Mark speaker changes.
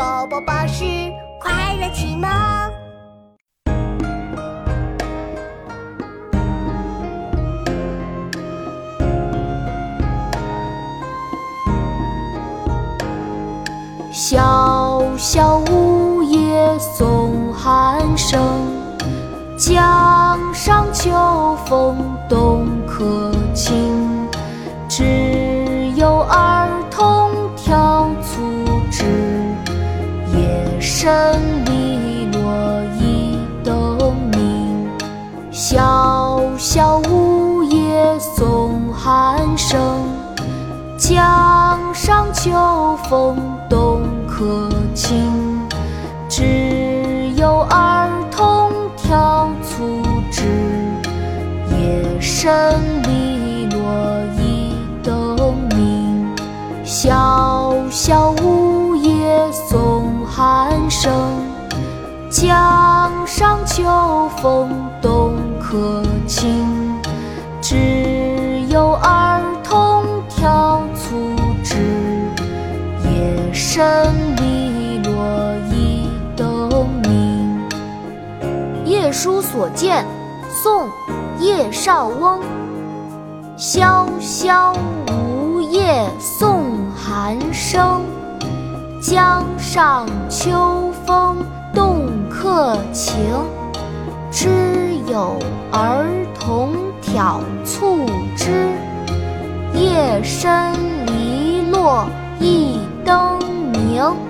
Speaker 1: 宝宝巴士快乐启蒙。
Speaker 2: 小小梧叶送寒声，江上秋风动客情。只有儿篱落一灯明。小小梧叶送寒声，江上秋风动客情。只有儿童挑促织，夜深篱落一灯明。小上秋风动客情。只有儿童挑促织，夜深篱落一灯明。
Speaker 3: 夜书所见，宋·叶绍翁。萧萧梧叶送寒声，江上秋风情。知有儿童挑促织，夜深篱落一灯明。